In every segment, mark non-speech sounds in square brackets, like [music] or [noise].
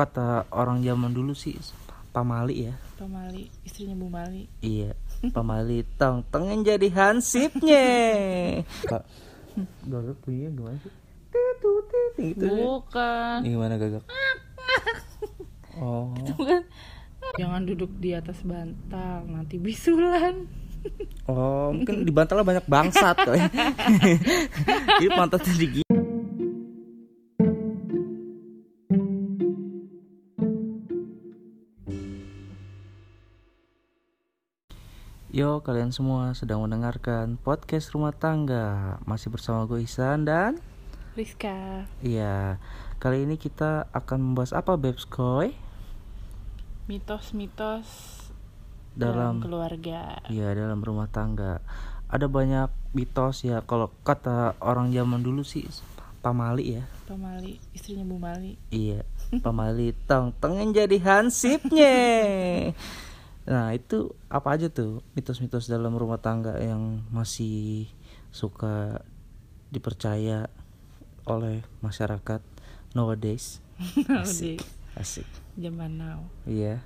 kata orang zaman dulu sih pamali ya Pamali, istrinya Bu Mali. iya pamali tong pengen jadi hansipnya kak gagak punya gimana sih Tutu, tutu, gitu ya. Bukan. gimana gagak [laughs] oh Bukan. Jangan duduk di atas bantal, nanti bisulan. oh mungkin di bantalnya banyak bangsat kali [laughs] jadi pantatnya digigit Yo, kalian semua sedang mendengarkan podcast rumah tangga. Masih bersama gue Ihsan dan Rizka, iya, kali ini kita akan membahas apa Babes Koy? mitos-mitos Dalam keluarga. Iya, dalam rumah tangga. Ada banyak mitos ya kalau kata orang zaman dulu sih pamali ya. Pamali, istrinya Bu Mali. Iya, pamali tong pengen jadi hansipnya. [laughs] Nah, itu apa aja tuh mitos-mitos dalam rumah tangga yang masih suka dipercaya oleh masyarakat nowadays? Di Asik. zaman now. Iya.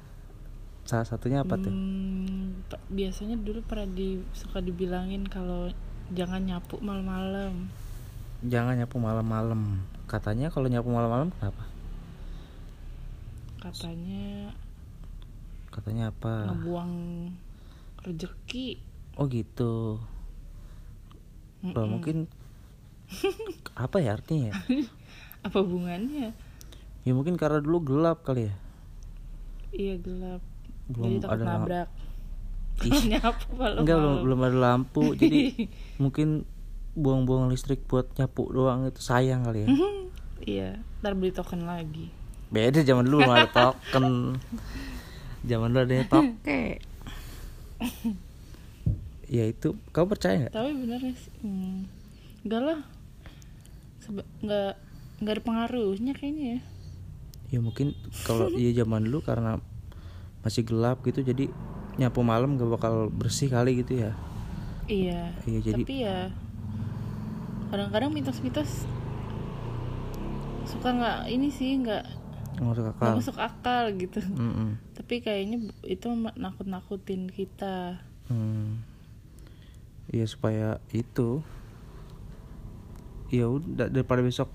Salah satunya apa tuh? Hmm, p- biasanya dulu pernah di suka dibilangin kalau jangan nyapu malam-malam. Jangan nyapu malam-malam. Katanya kalau nyapu malam-malam kenapa? Katanya Katanya apa? ngebuang rezeki. Oh gitu. Loh, Mm-mm. mungkin [laughs] apa ya artinya? ya? Apa hubungannya? Ya mungkin karena dulu gelap kali ya. Iya gelap. Belum Jadi ada nabrak. [laughs] Nyapu. Enggak belum belum ada lampu jadi [laughs] mungkin buang-buang listrik buat nyapu doang itu sayang kali ya. iya, ntar beli token lagi. Beda zaman dulu belum ada token. Zaman dulu ada toke. [laughs] ya itu kamu percaya nggak? Tapi bener sih. Hmm. Enggak lah. Seba- nggak nggak ada pengaruhnya kayaknya ya. Ya mungkin kalau [laughs] iya zaman dulu karena masih gelap gitu jadi nyapu malam gak bakal bersih kali gitu ya. Iya. Iya, jadi- Tapi ya kadang-kadang mitos-mitos suka nggak ini sih nggak Nggak masuk nggak akal. masuk akal gitu. Mm-mm. Tapi kayaknya itu ma- nakut-nakutin kita. Hmm. Iya supaya itu ya udah daripada besok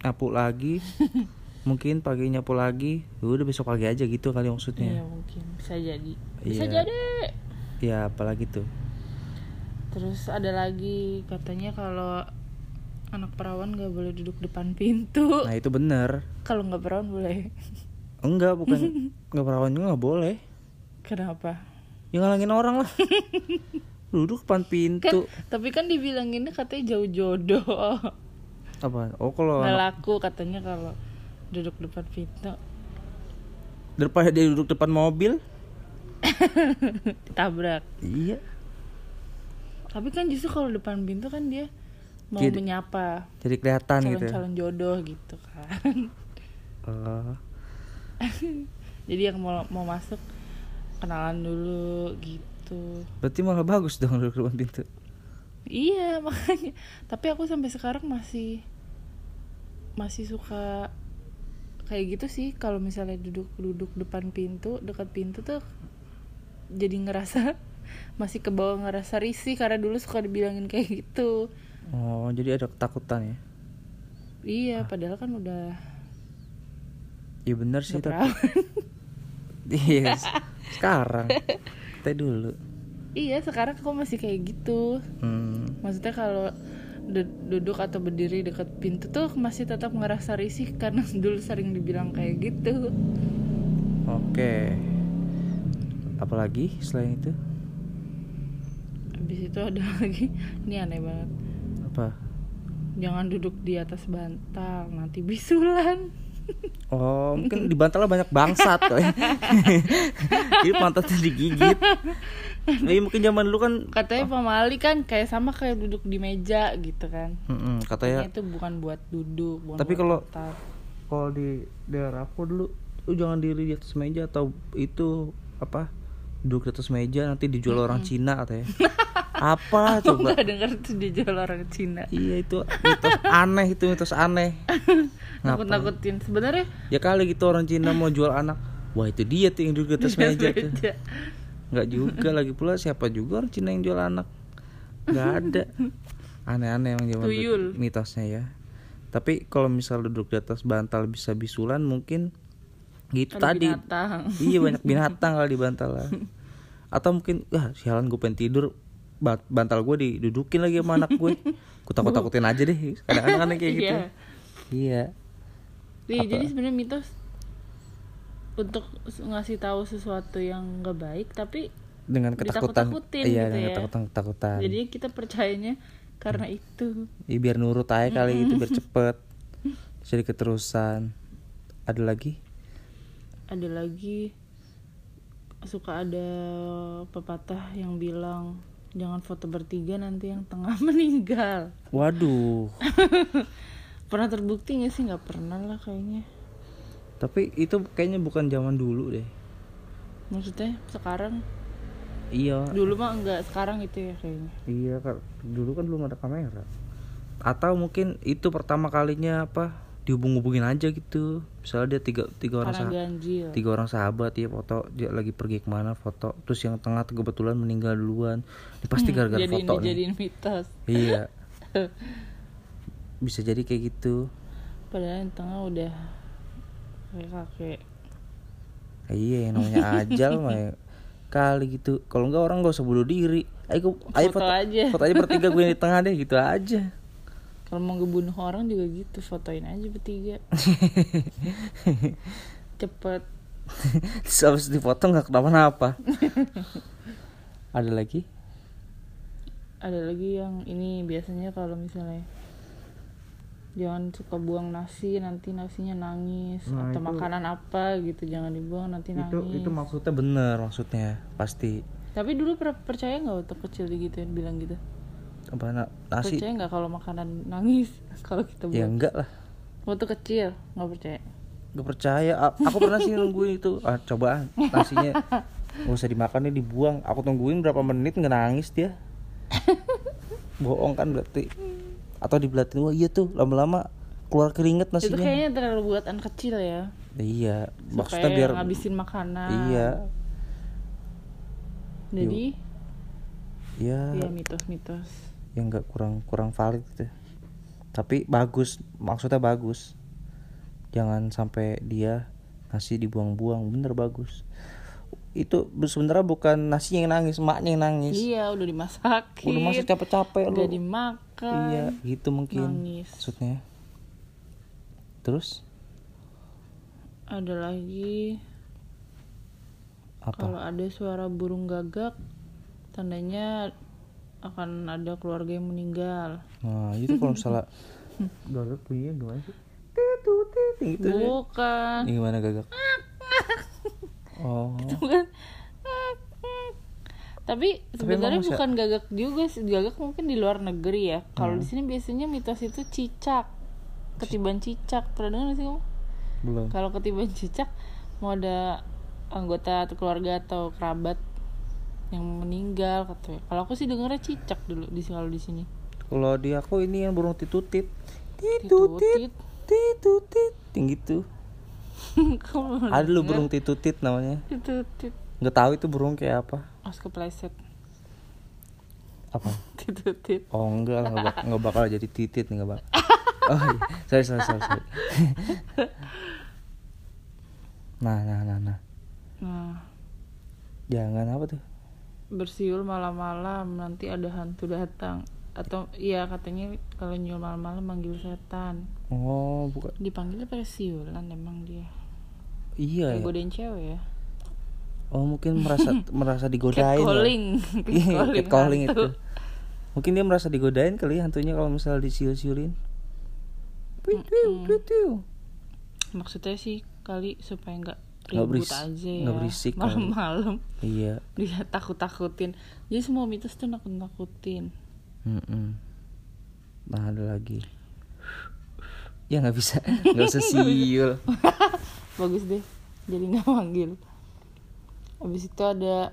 nyapu lagi [laughs] mungkin pagi nyapu lagi ya udah besok pagi aja gitu kali Iya maksudnya mungkin bisa jadi. Bisa Iya. jadi. ya apalagi tuh Terus ada lagi katanya kalau anak perawan nggak boleh duduk depan pintu. nah itu bener Kalau nggak perawan boleh. enggak bukan [laughs] nggak perawan juga nggak boleh Kenapa? ya ngalangin orang lah [laughs] duduk depan Kan, pintu tapi kan dibilanginnya katanya jauh jodoh. apa oh kalau Nggak laku katanya kalau duduk depan pintu daripada dia duduk depan mobil [laughs] ditabrak. iya Tapi kan justru kalau depan pintu kan dia mau Jadi- menyapa jadi kelihatan gitu ya. calon-calon jodoh gitu kan. Oh. [laughs] Jadi yang mau mau masuk kenalan dulu gitu. berarti malah bagus dong duduk depan pintu Iya [laughs] makanya. Tapi aku sampai sekarang masih masih suka kayak gitu sih kalau misalnya duduk duduk depan pintu dekat pintu tuh jadi ngerasa [laughs] masih ke bawah ngerasa risih karena dulu suka dibilangin kayak gitu. Oh jadi ada ketakutan ya Iya, padahal kan udah Iya bener sih tapi. [laughs] Iya s- Sekarang Kita dulu Iya, sekarang aku masih kayak gitu. hmm. Maksudnya kalau du- duduk atau berdiri dekat pintu tuh masih tetap ngerasa risih karena [laughs] dulu sering dibilang kayak gitu. Oke Apalagi selain itu Habis itu ada [laughs] lagi, ini aneh banget. Apa Jangan duduk di atas bantal, nanti bisulan. [laughs] Oh mungkin di bantalnya banyak bangsat kali [laughs] Jadi pantatnya digigit Iya mungkin zaman dulu kan Katanya pemali kan kayak sama kayak duduk di meja gitu kan. Mm-mm, Katanya Katanya itu bukan buat duduk, bukan Tapi kalau-. Kalau di daerah aku dulu Lu jangan diri di atas meja Atau itu Apa Duduk di atas meja nanti dijual orang Cina katanya [laughs] apa? Aku coba. nggak dengar tuh dijual orang Cina. iya itu mitos aneh itu mitos aneh. [laughs] Nakut nakutin. Sebenarnya ya kali gitu orang Cina mau jual anak. Wah itu dia tuh yang duduk di atas meja tuh. beda. nggak juga lagi pula siapa juga orang Cina yang jual anak? Nggak ada. Aneh-aneh emang zaman mitosnya ya. Tapi kalau misal duduk di atas bantal bisa bisulan mungkin gitu Ada tadi. binatang. iya banyak [laughs] binatang kalau di bantal lah. [laughs] Atau mungkin wah sialan gue pengen tidur bantal gue didudukin lagi sama anak gue [laughs] gue takut takutin aja deh kadang-kadang aneh kayak gitu. Iya. iya. Iya, jadi sebenarnya mitos untuk ngasih tahu sesuatu yang nggak baik tapi dengan ketakutan. iya gitu dengan ya. ketakutan ketakutan jadinya kita percayanya karena itu. Iya, biar nurut aja kali itu biar [laughs] cepet. Jadi keterusan. Ada lagi? Ada lagi. Suka ada pepatah yang bilang jangan foto bertiga nanti yang tengah [laughs] meninggal. waduh [laughs] Pernah terbukti nggak sih? nggak pernah lah kayaknya. tapi itu kayaknya bukan zaman dulu deh Maksudnya sekarang iya dulu mah enggak sekarang itu ya kayaknya. iya kan dulu kan belum ada kamera atau mungkin itu pertama kalinya apa dihubung-hubungin aja gitu misalnya dia tiga tiga orang Karena sah- ganjil. tiga orang sahabat ya foto dia lagi pergi ke mana foto terus yang tengah kebetulan meninggal duluan ini pasti gara-gara Jadiin foto nih dijadiin mitos. iya [laughs] bisa jadi kayak gitu Padahal yang tengah udah kayak kakek. Ah, iya yang namanya [laughs] ajal mah ya. kali gitu kalau enggak orang gak usah bunuh diri ayo ayo Foto aja. foto aja bertiga gue di tengah deh gitu aja Kalau mau ngebunuh orang juga gitu, fotoin aja bertiga. [laughs] Cepet. terus habis dipoto nggak kenapa-napa. [laughs] Ada lagi? Ada lagi yang ini biasanya kalau misalnya jangan suka buang nasi nanti nasinya nangis. Nah, atau itu- makanan apa gitu jangan dibuang nanti itu nangis. itu maksudnya bener maksudnya pasti. Tapi dulu per- percaya nggak waktu kecil digituin bilang gitu apa na- nasi? percaya nggak kalau makanan nangis? [laughs] Kalau kita ya buang enggak lah. waktu kecil nggak percaya. Gak percaya. A- aku pernah sih nungguin itu. Ah, cobaan nasinya. Nggak usah dimakan nih dibuang. Aku tungguin berapa menit nggak nangis dia. Bohong kan berarti. Atau dibelatin wah iya tuh lama-lama keluar keringet itu nasinya. kayaknya terlalu buat anak kecil ya. Iya maksudnya supaya biar ngabisin makanan. Iya. Jadi? Iya. Ya mitos-mitos yang nggak kurang kurang valid gitu tapi bagus maksudnya bagus. Jangan sampai dia nasi dibuang-buang bener bagus. Itu sebenarnya bukan nasi yang nangis emaknya yang nangis. Iya udah dimasakin. Udah masuk capek-capek lu. Udah dimakan. Iya gitu mungkin. Nangis. maksudnya. Terus? Ada lagi. Apa? Kalau ada suara burung gagak tandanya akan ada keluarga yang meninggal. Nah itu kalau misalnya [laughs] gagak bunyinya gimana sih? Gitu ya. bukan. Ini gimana gagak? [laughs] Oh. Bukan tapi sebenarnya masa- bukan gagak juga sih. Gagak mungkin di luar negeri ya. Kalau di sini biasanya mitos itu cicak. Ketiban cicak. Pernah dengar sih kamu? Belum. Kalau ketiban cicak mau ada anggota atau keluarga atau kerabat yang meninggal katanya. Kalau aku sih dengarnya cicak dulu di kalau di sini. Kalau di aku ini yang burung titutit titutit Titutit. gitu. [laughs] Kamu ada lu burung titutit namanya. Titutit nggak tahu itu burung kayak apa. Os kepleset. Apa? [laughs] Titutit oh enggak lah nggak bak- nggak bakal jadi titit nggak bakal [laughs] oh iya. sorry sorry sorry, sorry. nah nah nah nah. Nah. Jangan apa tuh bersiul malam-malam nanti ada hantu datang atau iya katanya kalau nyul malam-malam manggil setan oh bukan dipanggilnya pakai siulan emang dia iya ya godain cewek ya oh mungkin merasa [laughs] merasa digodain lah. catcalling [laughs] Iya, catcalling itu. Mungkin dia merasa digodain kali ya hantunya kalau misalnya disiul-siulin. Piu. maksudnya sih kali supaya nggak Nggak ribut beris- aja ya. nggak berisik malam-malam. Iya. [laughs] dia takut-takutin. Jadi semua mitos tuh nakut-nakutin. Mm-mm. Nah ada lagi. Ya nggak bisa, [laughs] nggak usah siul. [laughs] bagus deh. Jadi nggak manggil. Habis itu ada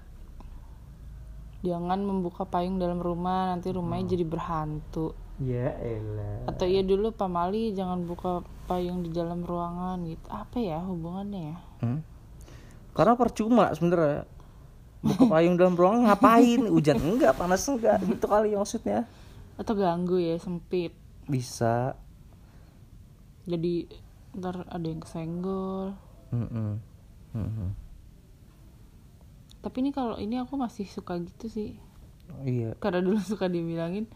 jangan membuka payung dalam rumah. Nanti rumahnya jadi berhantu ya elah. Atau iya dulu pamali jangan buka payung di dalam ruangan gitu. Apa ya hubungannya ya? Hmm? Karena percuma sebenernya Buka payung dalam ruangan ngapain? [laughs] Hujan enggak, panas enggak Gitu kali maksudnya. Atau ganggu ya sempit. Bisa. Jadi ntar ada yang kesenggol. Mm-mm. Mm-mm. tapi ini kalau ini aku masih suka gitu sih. Iya. Karena dulu suka dibilangin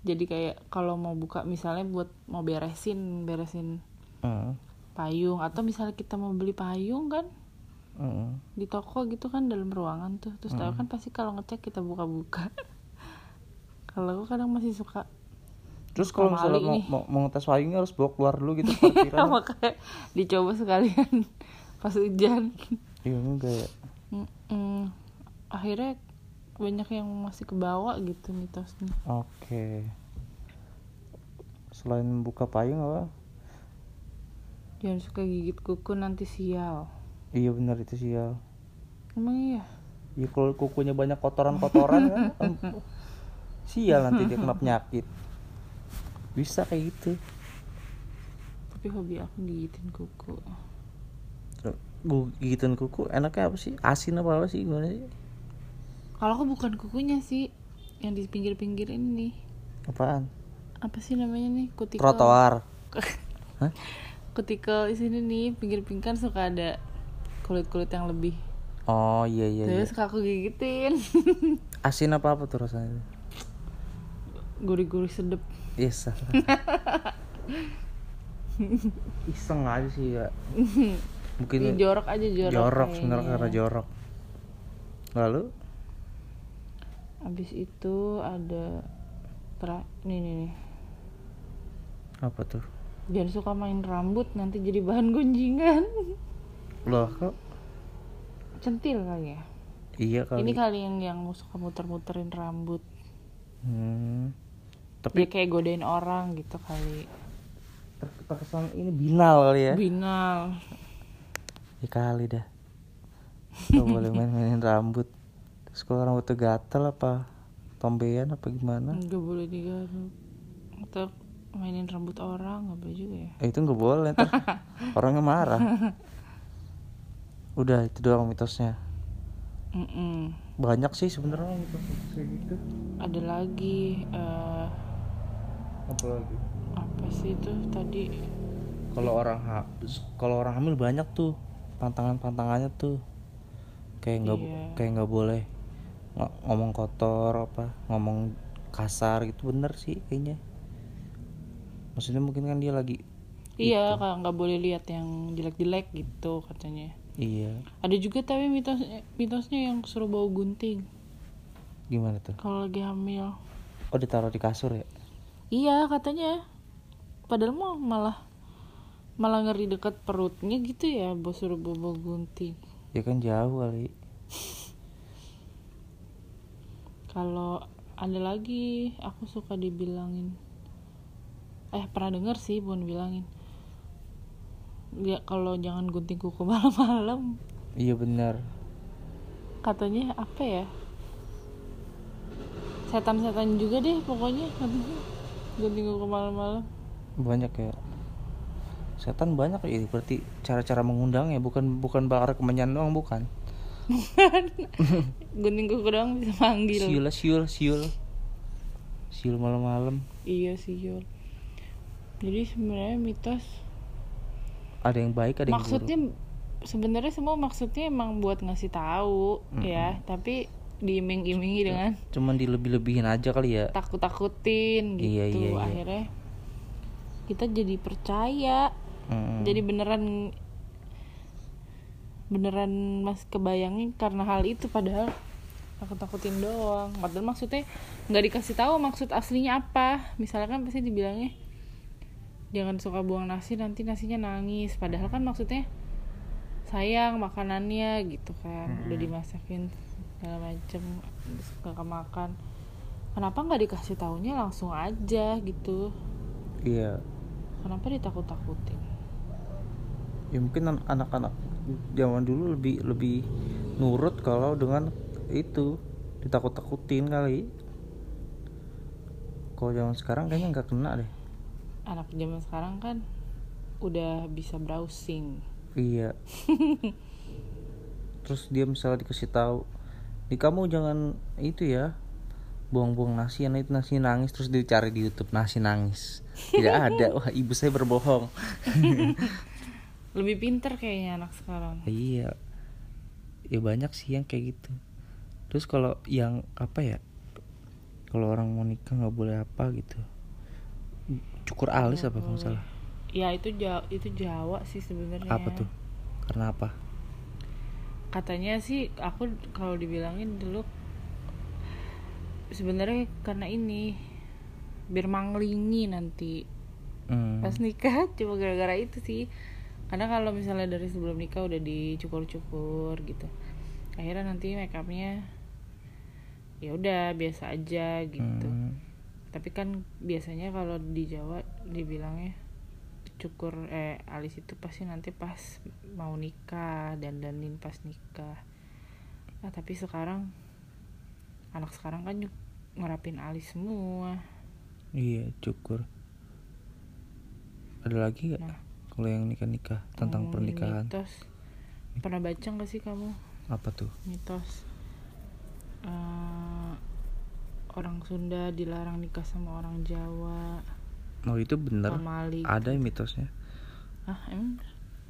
jadi kayak kalau mau buka misalnya buat mau beresin beresin Mm. payung atau misalnya kita mau beli payung kan Mm-mm. di toko gitu kan dalam ruangan tuh. Terus tahu kan pasti kalau ngecek kita buka-buka. [laughs] Kalau aku kadang masih suka Terus kalau misalnya mau, mau, mau ngetes payungnya harus bawa keluar dulu gitu [laughs] makanya dicoba sekalian [laughs] pas hujan. Iya enggak ya. Mm-mm. akhirnya banyak yang masih kebawa gitu mitosnya Oke Selain buka payung apa? jangan suka gigit kuku nanti sial Iya benar itu sial emang iya Iya kalau kukunya banyak kotoran-kotoran kan [laughs] Sial nanti dia kena penyakit Bisa kayak gitu tapi hobi aku gigitin kuku Gue gigitin kuku enaknya apa sih? Asin apa apa sih? Gimana sih? Kalau aku bukan kukunya sih yang di pinggir-pinggir ini nih. Apaan? apa sih namanya nih? Kutikel. Trotoar. [laughs] Hah? kutikel di sini nih pinggir-pinggir kan suka ada kulit-kulit yang lebih. Oh iya iya iya. terus suka aku gigitin. [laughs] Asin apa apa tuh rasanya? gurih-gurih sedep. Yes salah. [laughs] Iseng aja sih ya. Mungkin jorok aja jorok jorok sebenarnya karena jorok. Lalu? Abis itu ada tra nih nih nih. Apa tuh? jangan suka main rambut nanti jadi bahan gunjingan. Loh kok? centil kali ya? Iya kali. Ini kali yang yang suka muter-muterin rambut. Hmm. dia Tapi kayak godain orang gitu kali. Ter- terkesan ini binal kali ya? Binal. Ya kali dah. Gak boleh main-mainin rambut Terus kalau rambutnya gatel apa Tombean apa gimana? Nggak boleh digaruk atau mainin rambut orang nggak boleh juga ya? Eh, itu nggak boleh ntar [laughs] Orangnya marah. Udah itu doang mitosnya. Mm-mm. Banyak sih sebenarnya mitos kayak gitu. Ada lagi eh, Apa lagi? apa sih itu tadi? Kalau orang ha kalau orang hamil banyak tuh pantangan-pantangannya tuh. Kayak nggak Iya. kayak nggak boleh ngomong kotor apa ngomong kasar gitu bener sih kayaknya. Maksudnya mungkin kan dia lagi iya kalau nggak boleh lihat yang jelek-jelek gitu katanya. Iya. Ada juga tapi mitos mitosnya yang suruh bawa gunting. Gimana tuh? Kalau lagi hamil. Oh ditaruh di kasur ya? Iya katanya. Padahal mau malah malah ngeri deket perutnya gitu ya bos suruh bawa, bawa gunting. Ya kan jauh kali [laughs] kalau ada lagi aku suka dibilangin. Eh pernah denger sih bukan bilangin. Ya kalau jangan gunting kuku [laughs] malam-malam. Iya bener katanya apa ya? Setan-setan juga deh pokoknya katanya. Gunting kuku malam-malam. Banyak ya. Setan banyak ya berarti cara-cara mengundang ya bukan bukan bakar kemenyan doang bukan gunting kuku doang bisa manggil. Siul siul siul. Siul malam-malam. Iya sih Yul jadi sebenarnya mitos ada yang baik ada yang maksudnya sebenarnya semua maksudnya emang buat ngasih tahu ya. Tapi diiming-imingi dengan cuman dilebih-lebihin aja kali ya. Takut-takutin gitu. Iya, iya, iya. akhirnya kita jadi percaya. Mm. jadi beneran beneran mas kebayangin karena hal itu padahal takut takutin doang. Padahal maksudnya nggak dikasih tahu maksud aslinya apa. Misalnya kan pasti dibilangnya jangan suka buang nasi nanti nasinya nangis. Padahal kan maksudnya sayang makanannya gitu kan. Udah dimasakin segala macem terus nggak makan kenapa nggak dikasih taunya langsung aja gitu? Iya. Kenapa ditakut-takutin? Ya mungkin an- anak-anak zaman dulu lebih lebih nurut kalau dengan itu ditakut-takutin kali. Kalau zaman sekarang kayaknya nggak kena deh. Anak zaman sekarang kan udah bisa browsing. Iya. [laughs] Terus dia misalnya dikasih tahu di kamu jangan itu ya buang-buang nasi yang itu nasi nangis terus dicari di YouTube nasi nangis. Tidak ada. [laughs] Wah ibu saya berbohong [laughs] lebih pinter kayaknya anak sekarang. Iya. Ya banyak sih yang kayak gitu. Terus kalau yang apa ya kalau orang mau nikah nggak boleh apa gitu. Cukur alis apa kalau salah? Ya itu Jawa itu Jawa sih sebenarnya. Apa tuh? Karena apa? Katanya sih aku kalau dibilangin dulu sebenarnya karena ini biar manglingi nanti. Hmm, pas nikah cuma gara-gara itu sih karena kalau misalnya dari sebelum nikah udah dicukur-cukur gitu. Akhirnya nanti make upnya ya udah biasa aja gitu. Hmm, tapi kan biasanya kalau di Jawa dibilangnya cukur eh alis itu pasti nanti pas mau nikah dan danin pas nikah. Nah tapi sekarang anak sekarang kan ngerapin alis semua. Iya cukur. Ada lagi gak Nah. Kalau yang nikah nikah tentang Ngomongin pernikahan. mitos. Pernah baca nggak sih kamu? Apa tuh? Mitos. Eh, orang Sunda dilarang nikah sama orang Jawa. Oh itu bener. Pamali ada mitosnya? Ah emang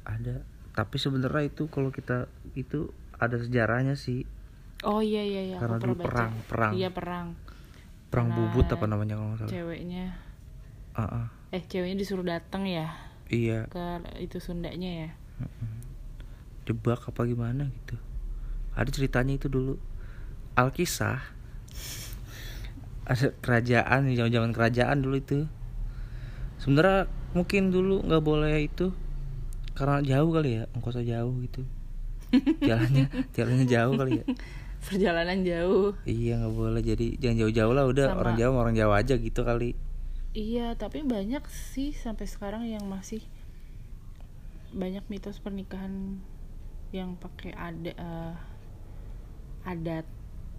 ada. Tapi sebenarnya itu kalau kita itu ada sejarahnya sih. Oh iya iya iya. Karena dulu pernah baca. perang, perang. iya perang. Perang Karena bubut apa namanya kalau nggak salah. ceweknya. Ah, ah. eh ceweknya disuruh datang ya iya. Ke itu Sundanya ya? Jebak apa gimana gitu. Ada ceritanya itu dulu. Alkisah. Ada kerajaan zaman zaman kerajaan dulu itu. Sebenarnya mungkin dulu nggak boleh itu karena jauh kali ya ongkosnya jauh gitu. [laughs] Jalannya jalannya jauh kali ya. Perjalanan jauh. Iya nggak boleh. Jadi jangan jauh-jauh lah udah. Sama- orang Jawa orang Jawa aja gitu kali iya tapi banyak sih sampai sekarang yang masih banyak mitos pernikahan yang pakai ada eh, adat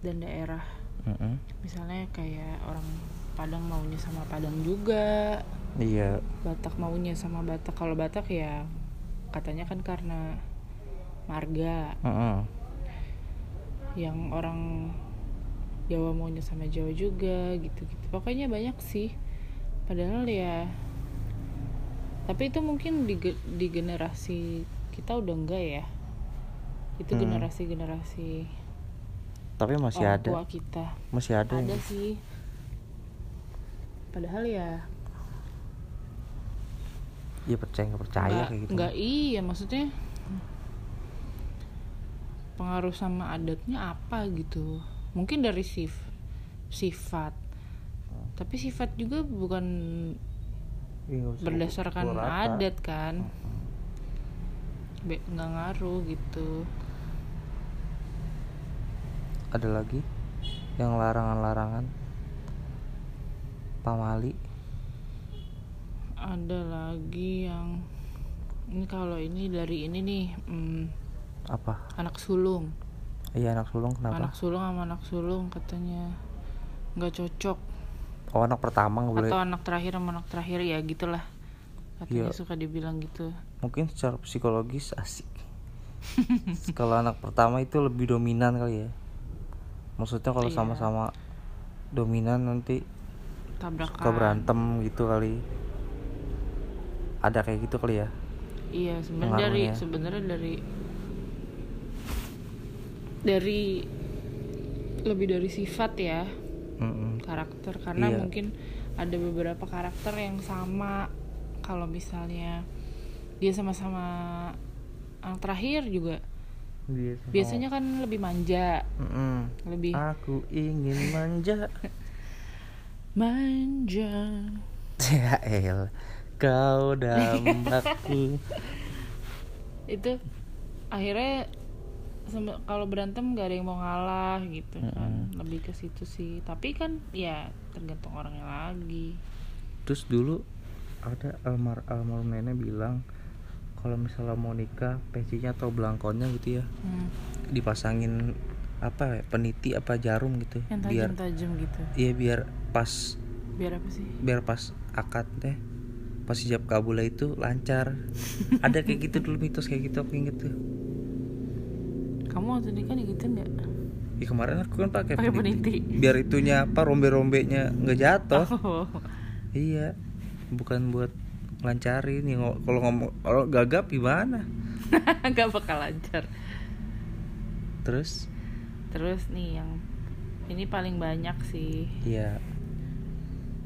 dan daerah. Mm-mm. misalnya kayak orang Padang maunya sama Padang juga. Iya. Batak maunya sama Batak. Kalau Batak ya katanya kan karena marga. Heeh. yang orang Jawa maunya sama Jawa juga gitu-gitu. Pokoknya banyak sih padahal ya tapi itu mungkin di, di generasi kita udah enggak ya. Itu Hmm. generasi generasi tapi masih orang ada. tua kita. Masih ada, ada yang- sih. Padahal ya Iya percaya nggak percaya nggak kayak gitu. nggak iya maksudnya pengaruh sama adatnya apa gitu. Mungkin dari sif sifat tapi sifat juga bukan usah. berdasarkan adat kan? Nggak ngaruh gitu. Ada lagi yang larangan-larangan? Pamali. Ada lagi yang ini kalau ini dari ini nih hmm, apa? anak sulung. Iya anak sulung kenapa? Anak sulung sama anak sulung katanya nggak cocok oh anak pertama boleh. Atau anak terakhir sama anak terakhir ya gitulah. Katanya Iya. suka dibilang gitu. Mungkin secara psikologis asik. [laughs] Kalau anak pertama itu lebih dominan kali ya. Maksudnya kalau Iya. sama-sama dominan nanti tabrakan. suka berantem gitu kali. Ada kayak gitu kali ya. Iya sebenarnya dari sebenarnya dari dari lebih dari sifat ya Mm-mm. karakter karena Iya. mungkin ada beberapa karakter yang sama kalau misalnya dia sama-sama anak terakhir juga Biasa. biasanya kan lebih manja Mm-mm. lebih aku ingin manja [laughs] manja ya el kau [laughs] dambaku itu akhirnya kalau berantem gak ada yang mau ngalah gitu kan. Lebih ke situ sih. Tapi kan ya tergantung orangnya lagi. Terus dulu ada almar almarhum nenek bilang kalau misalnya mau nikah pecinya atau belangkonnya gitu ya Hmm. dipasangin apa ya, peniti apa jarum gitu yang biar tajam-tajam gitu. iya biar pas biar apa sih? biar pas akad deh pas hijab kabul itu lancar. [laughs] Ada kayak gitu dulu mitos kayak gitu aku inget tuh kamu waktu nikah gitu nggak? Ya kemarin aku kan pakai peniti. peniti. biar itunya apa rombe-rombenya nggak jatuh. Oh. Iya. Bukan buat lancarin ya kalau ngomong kalau gagap gimana? [laughs] Nggak bakal lancar. Terus? Terus nih yang ini paling banyak sih. Ya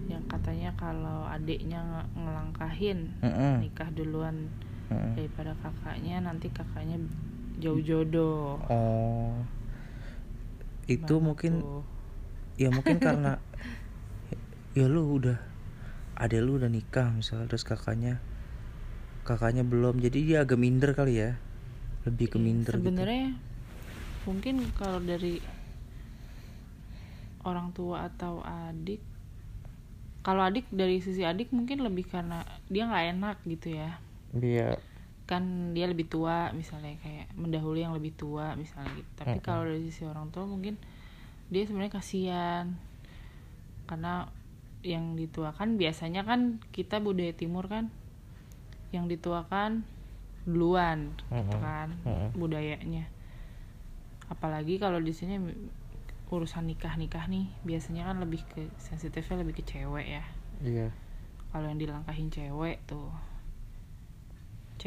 yang katanya kalau adiknya nge- ngelangkahin Mm-mm. nikah duluan Mm-mm. daripada kakaknya nanti kakaknya jauh jodoh oh itu mungkin tuh. ya mungkin [laughs] karena ya lu udah ada lu udah nikah misalnya terus kakaknya kakaknya belum jadi dia agak minder kali ya lebih ke minder gitu. sebenarnya mungkin kalau dari orang tua atau adik kalau adik dari sisi adik mungkin lebih karena dia nggak enak gitu ya dia kan dia lebih tua misalnya kayak mendahului yang lebih tua misalnya gitu tapi Mm-mm. kalau dari sisi orang tua mungkin dia sebenarnya kasihan karena yang dituakan biasanya kan kita budaya timur kan yang dituakan duluan gitu Mm-mm. kan Mm-mm. budayanya apalagi kalau di sini urusan nikah nikah nih biasanya kan lebih ke sensitifnya lebih ke cewek ya iya kalau yang dilangkahin cewek tuh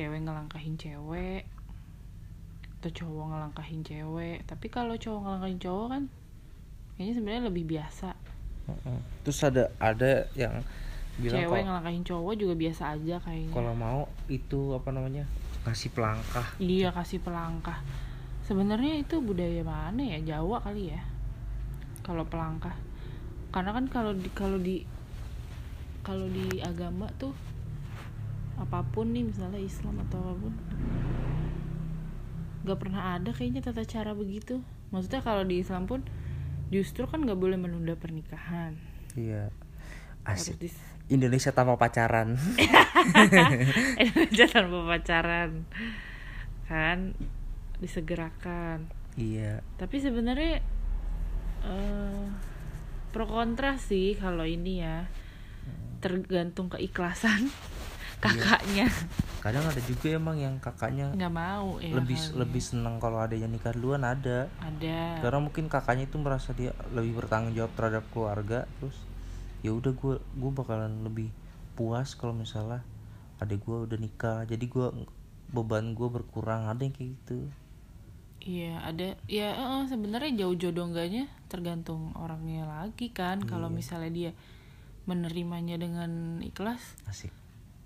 cewek ngelangkahin cewek atau cowok ngelangkahin cewek. Tapi kalau cowok ngelangkahin cowok kan kayaknya sebenarnya lebih biasa. Terus ada ada yang bilang cewek ngelangkahin cowok juga biasa aja kayaknya. kalau mau itu apa namanya kasih pelangkah. Iya kasih pelangkah. Sebenarnya itu budaya mana ya? Jawa kali ya kalau pelangkah. Karena kan kalau di kalau di kalau di agama tuh apa pun nih misalnya Islam atau apa pun. Nggak pernah ada kayaknya tata cara begitu. Maksudnya kalau di Islam pun justru kan nggak boleh menunda pernikahan. Iya. Harus asik dis- Indonesia tanpa pacaran. [laughs] Indonesia tanpa pacaran. Kan disegerakan. Iya. Tapi sebenarnya eh, pro kontra sih kalau ini ya. Tergantung keikhlasan kakaknya. Kadang ada juga emang yang kakaknya nggak mau ya lebih kali. lebih senang kalau adanya nikah duluan ada. Ada. Karena mungkin kakaknya itu merasa dia lebih bertanggung jawab terhadap keluarga terus ya udah gue gue bakalan lebih puas kalau misalnya adik gue udah nikah. Jadi gue beban gue berkurang ada yang kayak gitu. Iya ada ya eh, sebenarnya jauh jodoh enggaknya tergantung orangnya lagi kan. Kalau Iya. misalnya dia menerimanya dengan ikhlas asik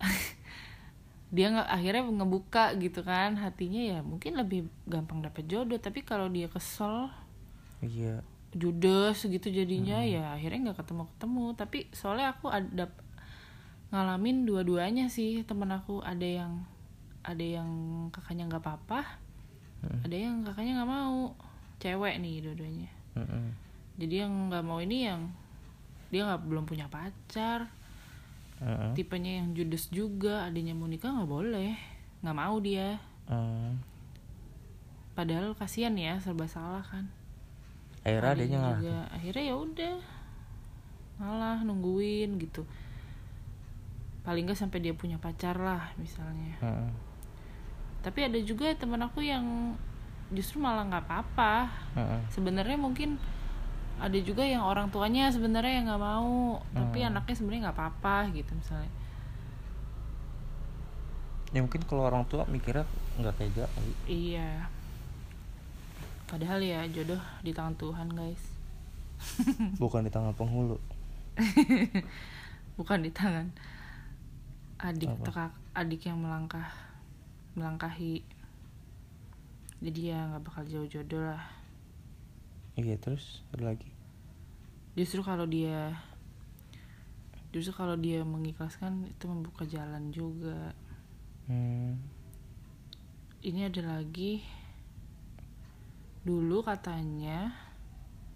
[laughs] dia nggak akhirnya ngebuka gitu kan hatinya ya mungkin lebih gampang dapet jodoh tapi kalau dia kesel iya. judes gitu jadinya ya akhirnya nggak ketemu ketemu tapi soalnya aku ada ngalamin dua-duanya sih. Temen aku ada yang ada yang kakaknya nggak apa-apa Mm. ada yang kakaknya nggak mau. Cewek nih dua-duanya. Mm-mm. jadi yang nggak mau ini yang dia nggak belum punya pacar Mm-mm. tipenya yang judes juga adanya mau nikah nggak boleh nggak mau dia Mm. padahal kasihan ya serba salah kan akhirnya adanya ngalah juga akhirnya ya udah ngalah nungguin gitu paling nggak sampai dia punya pacar lah misalnya Mm-mm. tapi ada juga teman aku yang justru malah nggak apa-apa Mm-mm. sebenarnya mungkin ada juga yang orang tuanya sebenarnya yang nggak mau tapi Hmm. anaknya sebenarnya nggak apa-apa gitu misalnya ya mungkin kalau orang tua mikirnya nggak tega kali. iya padahal ya jodoh di tangan Tuhan guys [laughs] bukan di tangan penghulu [laughs] bukan di tangan adik Apa? atau kak- adik yang melangkah melangkahi jadi ya nggak bakal jauh jodoh lah iya terus ada lagi? Justru kalau dia justru kalau dia mengikhlaskan itu membuka jalan juga. Hmm. ini ada lagi. Dulu katanya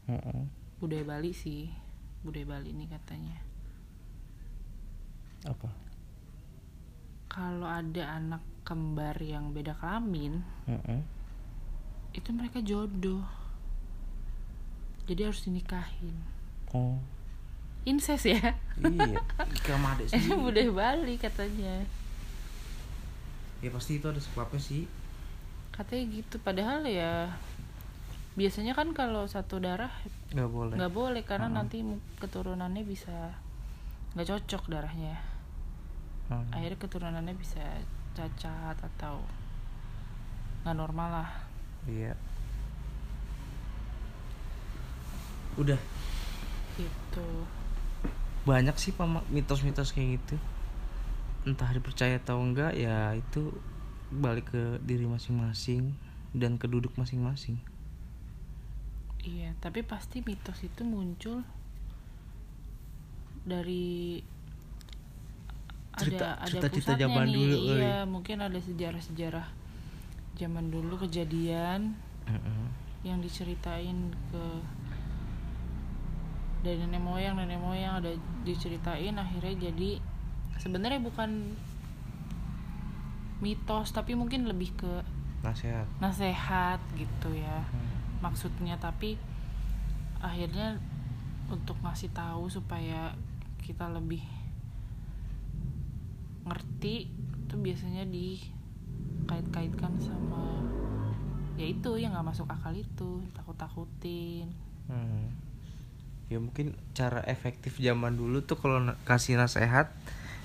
Mm-mm. budaya Bali sih. Budaya Bali ini katanya. Apa? Kalau ada anak kembar yang beda kelamin Mm-mm. itu mereka jodoh jadi harus dinikahin. Oh. Incest ya? Iya [laughs] sama adek ini budaya Bali katanya. Ya pasti itu ada sebabnya sih. Katanya gitu padahal ya biasanya kan kalau satu darah nggak boleh. nggak boleh karena Mm-mm. nanti mu- keturunannya bisa nggak cocok darahnya. Hmm. akhirnya keturunannya bisa cacat atau nggak normal lah. Iya udah. Gitu. Banyak sih mitos-mitos kayak gitu. Entah dipercaya atau enggak ya itu balik ke diri masing-masing dan ke duduk masing-masing. Iya tapi pasti mitos itu muncul dari Cerita- ada ada cerita-cerita pusatnya zaman nih. dulu iya mungkin ada sejarah-sejarah zaman dulu kejadian Heeh. yang diceritain ke dari nenek moyang nenek moyang ada diceritain akhirnya jadi sebenarnya bukan mitos tapi mungkin lebih ke nasihat nasehat gitu ya Hmm. maksudnya tapi akhirnya untuk ngasih tahu supaya kita lebih ngerti itu biasanya dikait-kaitkan sama ya itu yang nggak masuk akal itu takut-takutin Hmm. Ya mungkin cara efektif zaman dulu tuh kalau na- kasih nasihat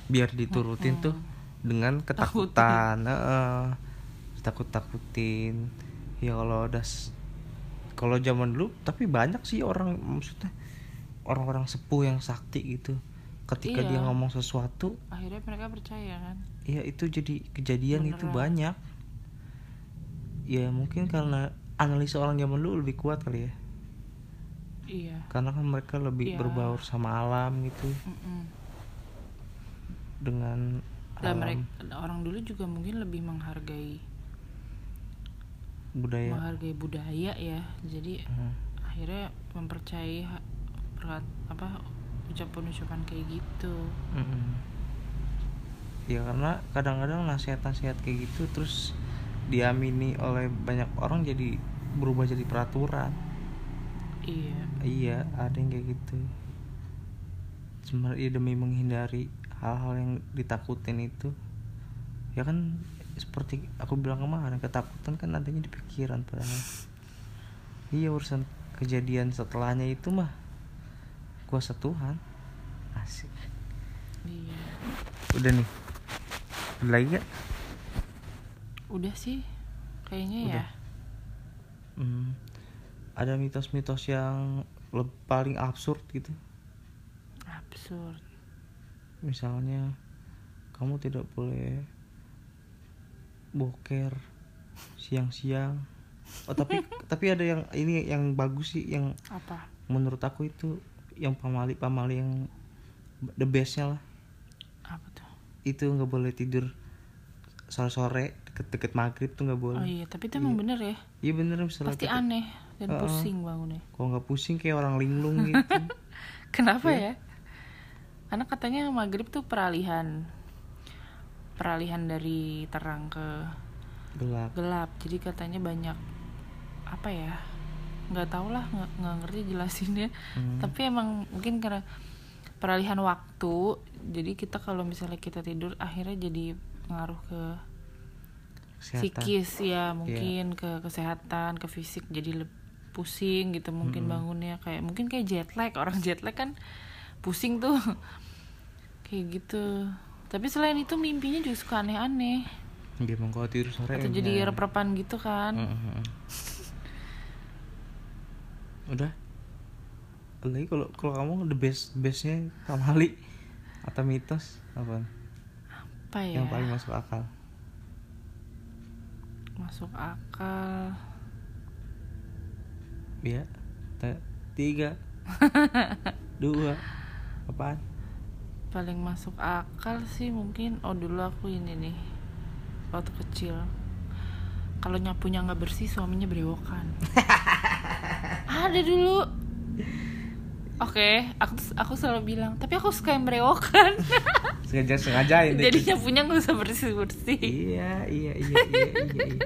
biar diturutin tuh dengan ketakutan takut takutin ya kalau udah kalau zaman dulu tapi banyak sih orang maksudnya orang-orang sepuh yang sakti gitu. Ketika Iya. dia ngomong sesuatu akhirnya mereka percaya kan? Ya itu jadi kejadian itu Beneran. banyak. Ya mungkin karena analisa orang zaman dulu lebih kuat kali ya iya karena kan mereka lebih Iya. berbaur sama alam gitu Mm-mm. dengan dan alam mereka orang dulu juga mungkin lebih menghargai budaya menghargai budaya ya jadi Hmm. akhirnya mempercayai perkat- apa ucapan-ucapan kayak gitu Mm-mm. ya karena kadang-kadang nasihat-nasihat kayak gitu terus diamini oleh banyak orang jadi berubah jadi peraturan iya. Iya ada yang kayak gitu. Sebenarnya demi menghindari hal-hal yang ditakutin itu. Ya kan seperti aku bilang kemarin ketakutan kan adanya di pikiran padahal. Iya urusan kejadian setelahnya itu mah kuasa Tuhan. Asik. Iya. Udah nih. Ada lagi gak? udah sih kayaknya ya. Udah. Hmm, ada mitos-mitos yang paling absurd gitu? Absurd. Misalnya kamu tidak boleh boker siang-siang. Oh tapi [laughs] tapi ada yang ini yang bagus sih yang apa? menurut aku itu yang pamali pamali yang the bestnya lah. Apa tuh? Itu nggak boleh tidur sore-sore deket-deket maghrib tuh nggak boleh. Oh iya tapi itu emang bener ya? Iya bener misalnya pasti kita- aneh dan Heeh. pusing bangunnya kalau nggak pusing kayak orang linglung gitu [laughs] kenapa Iya. ya karena katanya maghrib tuh peralihan peralihan dari terang ke gelap gelap jadi katanya banyak apa ya nggak tau lah nggak ngerti jelasinnya Hmm. tapi emang mungkin karena peralihan waktu jadi kita kalau misalnya kita tidur akhirnya jadi pengaruh ke Kesehatan. psikis ya mungkin ke kesehatan ke fisik jadi le- pusing gitu mungkin Mm-mm. bangunnya kayak mungkin kayak jet lag orang jet lag kan pusing tuh [laughs] kayak gitu tapi selain itu mimpinya juga suka aneh-aneh Dia emang kalau tidur sore atau jadi rep-repan gitu kan. Udah. Lagi kalau kalau kamu the best bestnya pamali atau mitos apa? apa ya Yang paling masuk akal. masuk akal Ya. Tiga. [laughs] dua. Apaan? paling masuk akal sih mungkin oh dulu aku ini nih waktu kecil kalau nyapunya nggak bersih suaminya berewokan [laughs] ada dulu oke aku aku selalu bilang tapi aku suka yang berewokan [laughs] Sengaja sengajain deh. jadi nyapunya nggak usah bersih bersih Iya, iya, iya, iya, iya, iya.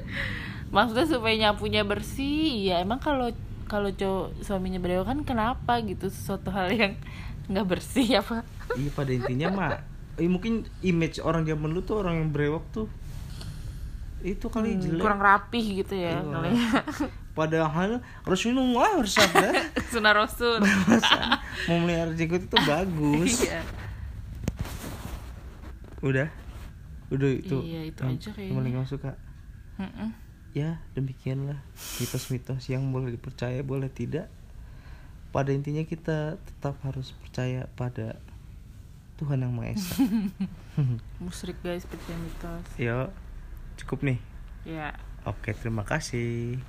maksudnya supaya nyapunya bersih ya emang kalau kalau cowok suaminya berewok kan kenapa gitu? Sesuatu hal yang nggak bersih apa? Iya pada intinya mah eh, [laughs] mungkin image orang zaman dulu tuh orang yang brewok tuh itu kali Hmm, jelek. kurang rapih gitu ya Iya. kali [laughs] padahal Rasulullah bersabda [laughs] Sunnah Rasul. Mau melihara jenggot itu bagus. Iya. Udah? Udah itu. Iya, itu yang aja kayaknya. paling kamu suka. Mm-mm. Ya demikianlah mitos-mitos yang boleh dipercaya boleh tidak. Pada intinya kita tetap harus percaya pada Tuhan yang Maha Esa. [laughs] Musrik guys percaya mitos. Ya cukup nih. Ya. Oke terima kasih